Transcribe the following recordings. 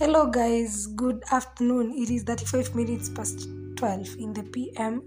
Hello, guys. Good afternoon. It is 35 minutes past 12 in the PM.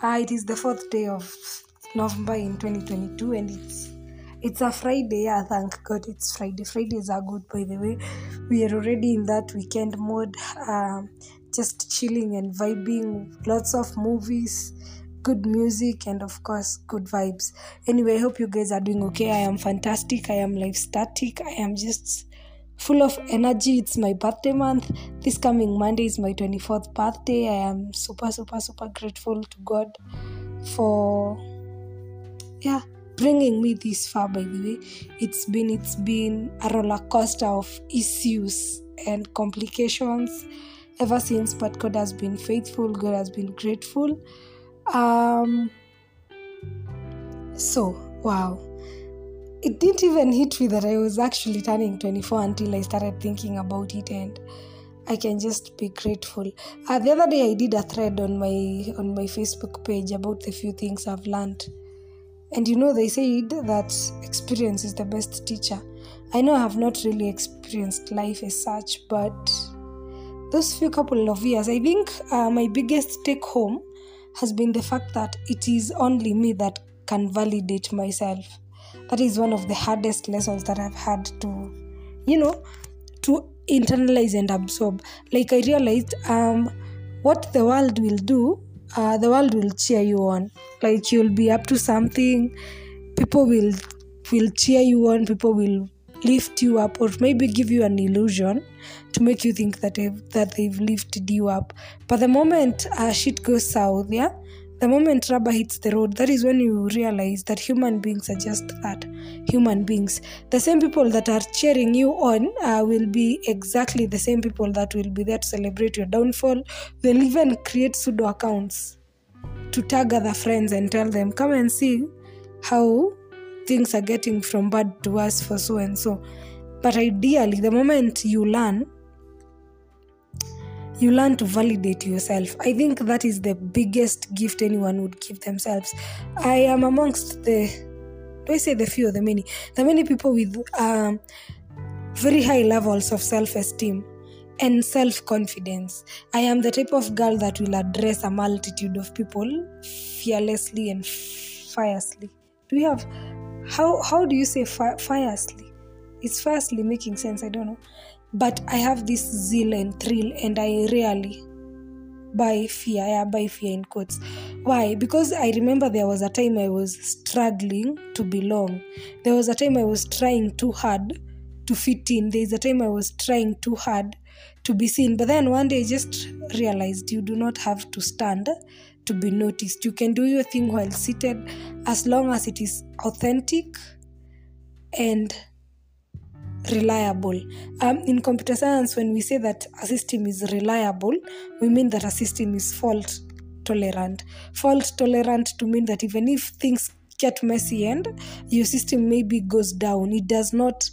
Uh, it is the fourth day of November in 2022, and it's it's a Friday. Yeah, thank God it's Friday. Fridays are good, by the way. We are already in that weekend mode, uh, just chilling and vibing. Lots of movies, good music, and of course, good vibes. Anyway, I hope you guys are doing okay. I am fantastic. I am life static. I am just full of energy. It's my birthday month. This coming Monday is my 24th birthday. I am super, super, super grateful to God for, yeah, bringing me this far. By the way, it's been it's been a roller coaster of issues and complications ever since. But God has been faithful. God has been grateful. Um. So wow it didn't even hit me that I was actually turning 24 until I started thinking about it and I can just be grateful. Uh, the other day I did a thread on my on my Facebook page about the few things I've learned. And you know they said that experience is the best teacher. I know I have not really experienced life as such, but those few couple of years, I think uh, my biggest take home has been the fact that it is only me that can validate myself that is one of the hardest lessons that I've had to, you know, to internalize and absorb. Like I realized, um, what the world will do, uh, the world will cheer you on. Like you'll be up to something, people will will cheer you on. People will lift you up, or maybe give you an illusion to make you think that they've, that they've lifted you up. But the moment uh, shit goes south, yeah, the moment rubber hits the road, that is when you realize that human beings are just that human beings. The same people that are cheering you on uh, will be exactly the same people that will be there to celebrate your downfall. They'll even create pseudo accounts to tag other friends and tell them, come and see how things are getting from bad to worse for so and so. But ideally, the moment you learn you learn to validate yourself. I think that is the biggest gift anyone would give themselves. I am amongst the, do I say the few or the many? The many people with um, very high levels of self esteem and self confidence. I am the type of girl that will address a multitude of people fearlessly and fiercely. Do we have, how, how do you say fi- fiercely? Is fiercely making sense? I don't know but I have this zeal and thrill, and I rarely buy fear. I buy fear in quotes. Why? Because I remember there was a time I was struggling to belong. There was a time I was trying too hard to fit in. There is a time I was trying too hard to be seen. But then one day I just realized you do not have to stand to be noticed. You can do your thing while seated as long as it is authentic and reliable. Um, in computer science, when we say that a system is reliable, we mean that a system is fault tolerant. Fault tolerant to mean that even if things get messy and your system maybe goes down, it does not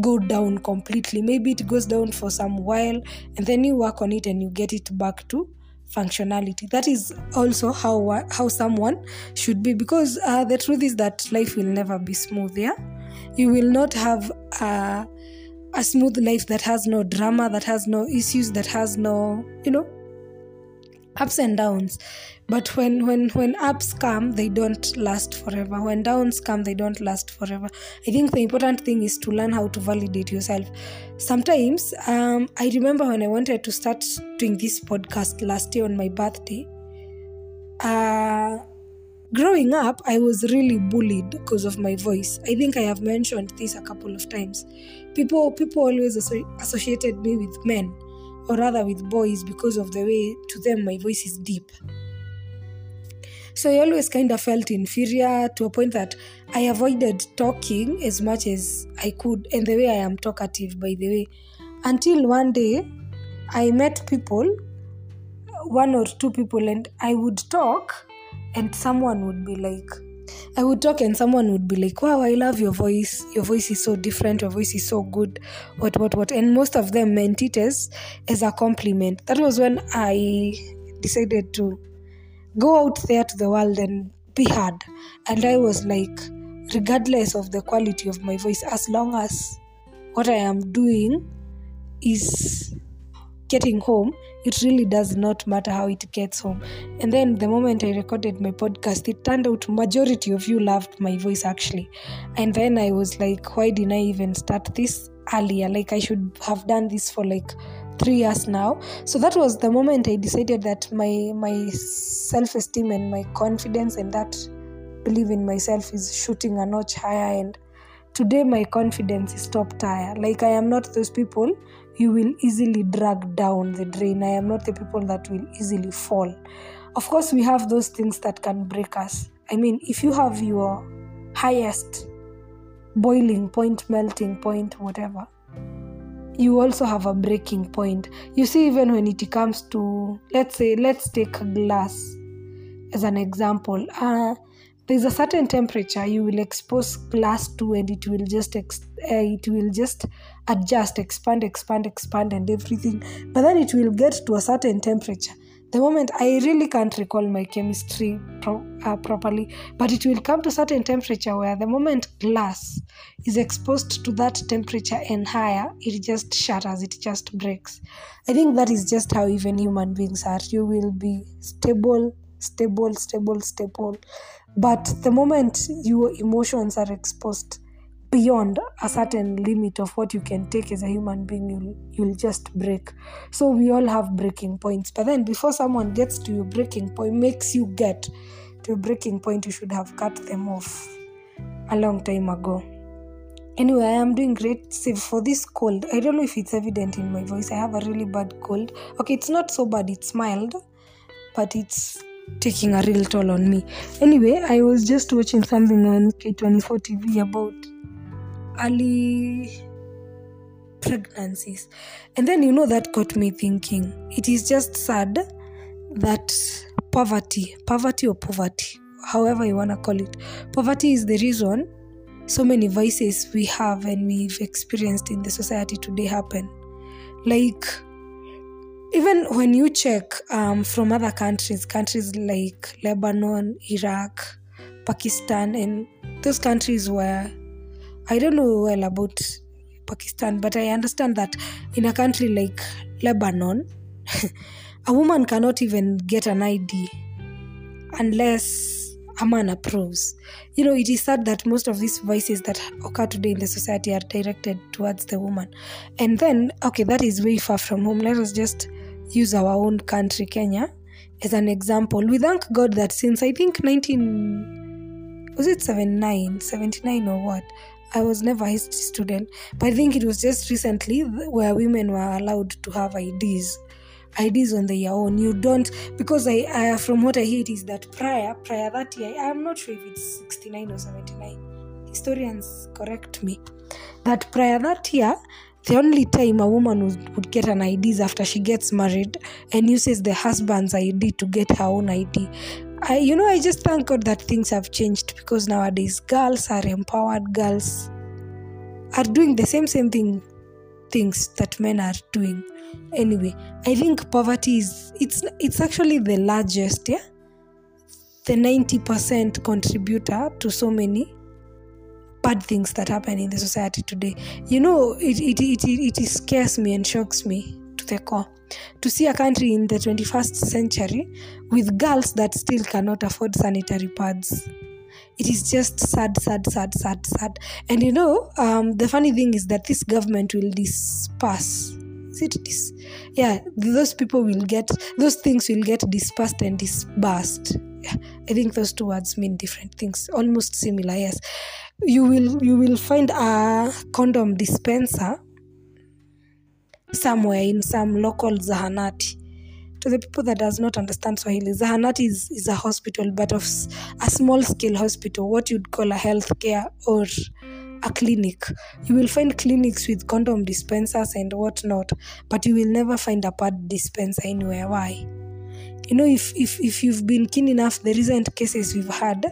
go down completely. Maybe it goes down for some while and then you work on it and you get it back to functionality that is also how how someone should be because uh, the truth is that life will never be smooth yeah you will not have a, a smooth life that has no drama that has no issues that has no you know ups and downs. But when when when ups come they don't last forever. When downs come they don't last forever. I think the important thing is to learn how to validate yourself. Sometimes um, i remember when i wanted to start doing this podcast last year on my birthday uh, growing up i was really bullied because of my voice. I think i have mentioned this a couple of times. People people always asso- associated me with men or rather with boys because of the way to them my voice is deep. So i always kind of felt inferior to a point that i avoided talking as much as i could and the way i am talkative by the way. Until one day i met people one or two people and i would talk and someone would be like I would talk and someone would be like, Wow, I love your voice. Your voice is so different. Your voice is so good. What, what, what. And most of them meant it as, as a compliment. That was when I decided to go out there to the world and be heard. And I was like, regardless of the quality of my voice, as long as what I am doing is getting home it really does not matter how it gets home. And then the moment i recorded my podcast it turned out majority of you loved my voice actually. And then i was like why didn't i even start this earlier? Like i should have done this for like three years now. So that was the moment i decided that my my self-esteem and my confidence and that believe in myself is shooting a notch higher. And today my confidence is top tier. Like i am not those people you will easily drag down the drain. I am not the people that will easily fall. Of course we have those things that can break us. I mean if you have your highest boiling point melting point whatever you also have a breaking point. You see even when it comes to let's say let's take a glass as an example. Uh, there's a certain temperature you will expose glass to and it will just ex- uh, it will just adjust expand expand expand and everything. But then it will get to a certain temperature. The moment i really can't recall my chemistry pro- uh, properly but it will come to certain temperature where the moment glass is exposed to that temperature and higher it just shatters it just breaks. I think that is just how even human beings are. You will be stable stable stable stable but the moment your emotions are exposed beyond a certain limit of what you can take as a human being you'll, you'll just break. So we all have breaking points. But then before someone gets to your breaking point makes you get to a breaking point you should have cut them off a long time ago. Anyway i am doing great. Save for this cold i don't know if it's evident in my voice. I have a really bad cold. Okay it's not so bad. It's mild but it's taking a real toll on me. Anyway, I was just watching something on K24 TV about early pregnancies. And then, you know, that got me thinking. It is just sad that poverty, poverty or poverty, however you want to call it, poverty is the reason so many vices we have and we've experienced in the society today happen. Like, even when you check um, from other countries, countries like Lebanon, Iraq, Pakistan, and those countries where I don't know well about Pakistan, but I understand that in a country like Lebanon, a woman cannot even get an ID unless a man approves. You know, it is sad that most of these vices that occur today in the society are directed towards the woman. And then, okay, that is way far from home. Let us just use our own country, Kenya, as an example. We thank God that since I think 19, was it 79, 79 or what? I was never a history student, but I think it was just recently where women were allowed to have IDs. IDs on their own. You don't because I, I from what I hear is that prior prior that year I'm not sure if it's 69 or 79. Historians correct me. That prior that year the only time a woman would, get an ID is after she gets married and uses the husband's ID to get her own ID. I, you know, I just thank God that things have changed because nowadays girls are empowered. Girls are doing the same same thing things that men are doing. Anyway, I think poverty is it's it's actually the largest, yeah, the ninety percent contributor to so many bad things that happen in the society today. You know, it, it, it, it, scares me and shocks me to the core to see a country in the 21st century with girls that still cannot afford sanitary pads. It is just sad, sad, sad, sad, sad. And you know, um, the funny thing is that this government will disperse. Is it this? Yeah, those people will get, those things will get dispersed and disbursed. I think those two words mean different things, almost similar, yes. You will you will find a condom dispenser somewhere in some local zahanati. To the people that does not understand swahili zahanati is, is a hospital but of a small scale hospital what you'd call a healthcare or a clinic. You will find clinics with condom dispensers and whatnot but you will never find a pad dispenser anywhere. Why you know if if, if you've been keen enough the recent cases we've had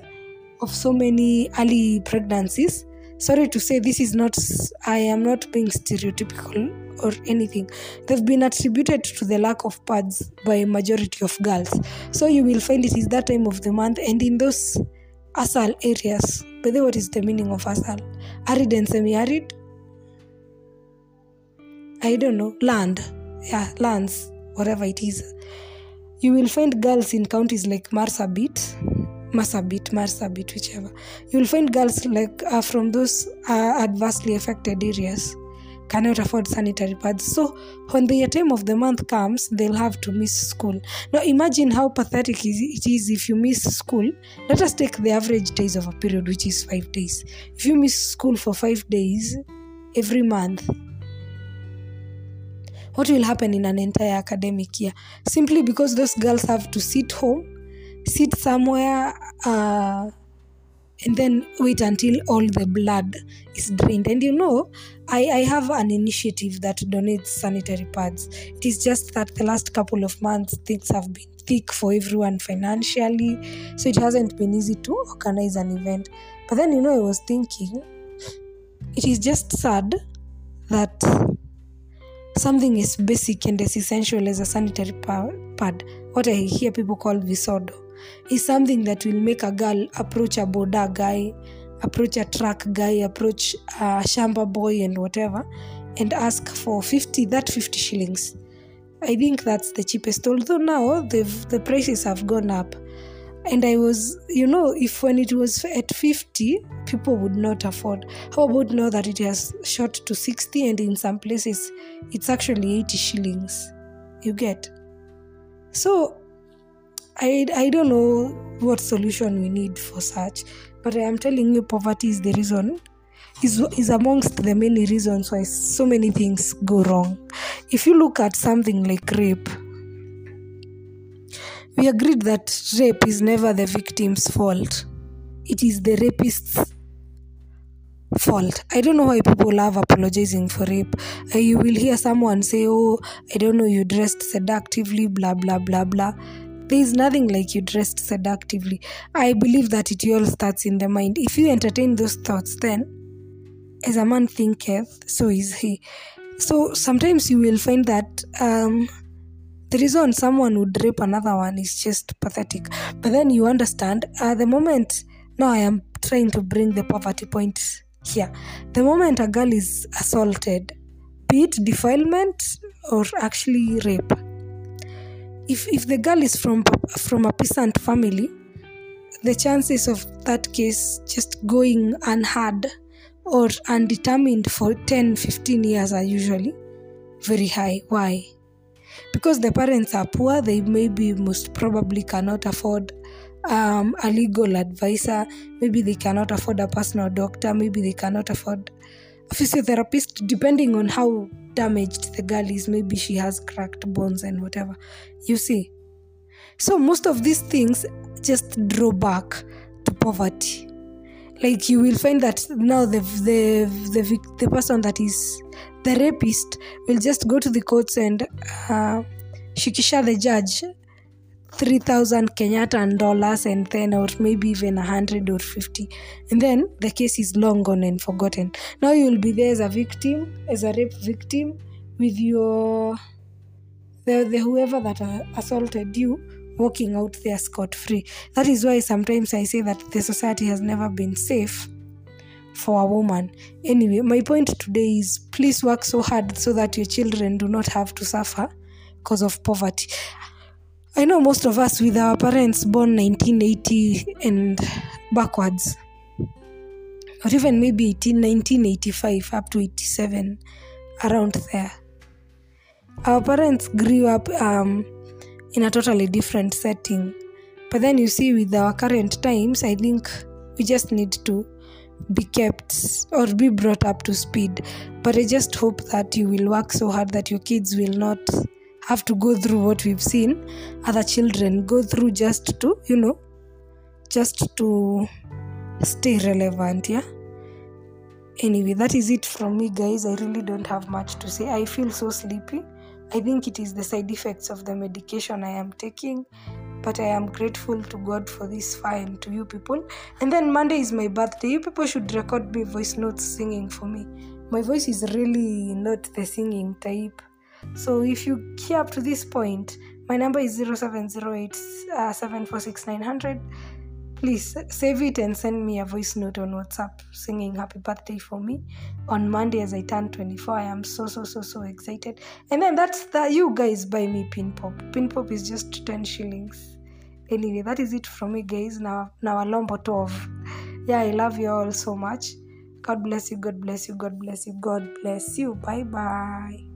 of so many early pregnancies sorry to say this is not i am not being stereotypical or anything. They've been attributed to the lack of pads by a majority of girls. So you will find it is that time of the month and in those asal areas but then what is the meaning of asal? Arid and semi-arid? I don't know, land. Yeah, lands, whatever it is. You will find girls in counties like Marsabit, Marsabit, Marsabit, whichever. You will find girls like uh, from those uh, adversely affected areas cannot afford sanitary pads. So when the time of the month comes, they'll have to miss school. Now imagine how pathetic it is if you miss school. Let us take the average days of a period, which is five days. If you miss school for five days every month, what will happen in an entire academic year? Simply because those girls have to sit home sit somewhere uh, and then wait until all the blood is drained. And you know I, I have an initiative that donates sanitary pads. It is just that the last couple of months things have been thick for everyone financially so it hasn't been easy to organize an event. But then you know i was thinking it is just sad that something as basic and as essential as a sanitary pad, what I hear people call visodo, is something that will make a girl approach a boda guy, approach a truck guy, approach a shamba boy and whatever, and ask for 50, that 50 shillings. I think that's the cheapest, although now the prices have gone up and i was you know if when it was at 50 people would not afford. How about now that it has shot to 60 and in some places it's actually 80 shillings. You get? So i i don't know what solution we need for such but i am telling you poverty is the reason is, is amongst the many reasons why so many things go wrong. If you look at something like rape we agreed that rape is never the victim's fault, it is the rapist's fault. I don't know why people love apologizing for rape. Uh, you will hear someone say, Oh, I don't know, you dressed seductively, blah, blah, blah, blah. There is nothing like you dressed seductively. I believe that it all starts in the mind. If you entertain those thoughts, then as a man thinketh, so is he. So sometimes you will find that um, the reason someone would rape another one is just pathetic. But then you understand, at the moment, now I am trying to bring the poverty point here. The moment a girl is assaulted, be it defilement or actually rape, if, if the girl is from, from a peasant family, the chances of that case just going unheard or undetermined for 10 15 years are usually very high. Why? Because the parents are poor they maybe most probably cannot afford um, a legal advisor. Maybe they cannot afford a personal doctor. Maybe they cannot afford a physiotherapist. Depending on how damaged the girl is maybe she has cracked bones and whatever. You see? So most of these things just draw back to poverty. Like you will find that now the the the, the person that is the rapist will just go to the courts and uh, shikisha the judge 3000 kenyatta dollars and then or maybe even 100 or 50 and then the case is long gone and forgotten. Now you will be there as a victim as a rape victim with your the, the whoever that uh, assaulted you walking out there scot free that is why sometimes i say that the society has never been safe for a woman. Anyway, my point today is please work so hard so that your children do not have to suffer because of poverty. I know most of us with our parents born 1980 and backwards, or even maybe 18, 1985 up to 87, around there. Our parents grew up um, in a totally different setting. But then you see, with our current times, I think we just need to be kept or be brought up to speed. But I just hope that you will work so hard that your kids will not have to go through what we've seen other children go through just to, you know, just to stay relevant. Yeah. Anyway, that is it from me, guys. I really don't have much to say. I feel so sleepy. I think it is the side effects of the medication I am taking but I am grateful to God for this fine to you people. And then Monday is my birthday. You people should record me voice notes singing for me. My voice is really not the singing type. So if you hear up to this point, my number is 0708 uh, please save it and send me a voice note on whatsapp singing happy birthday for me. On monday as i turn 24 i am so so so so excited. And then that's the you guys buy me pin pop. Pin pop is just 10 shillings. Anyway that is it from me guys. Now now a lombo tov yeah i love you all so much. God bless you god bless you god bless you god bless you. Bye bye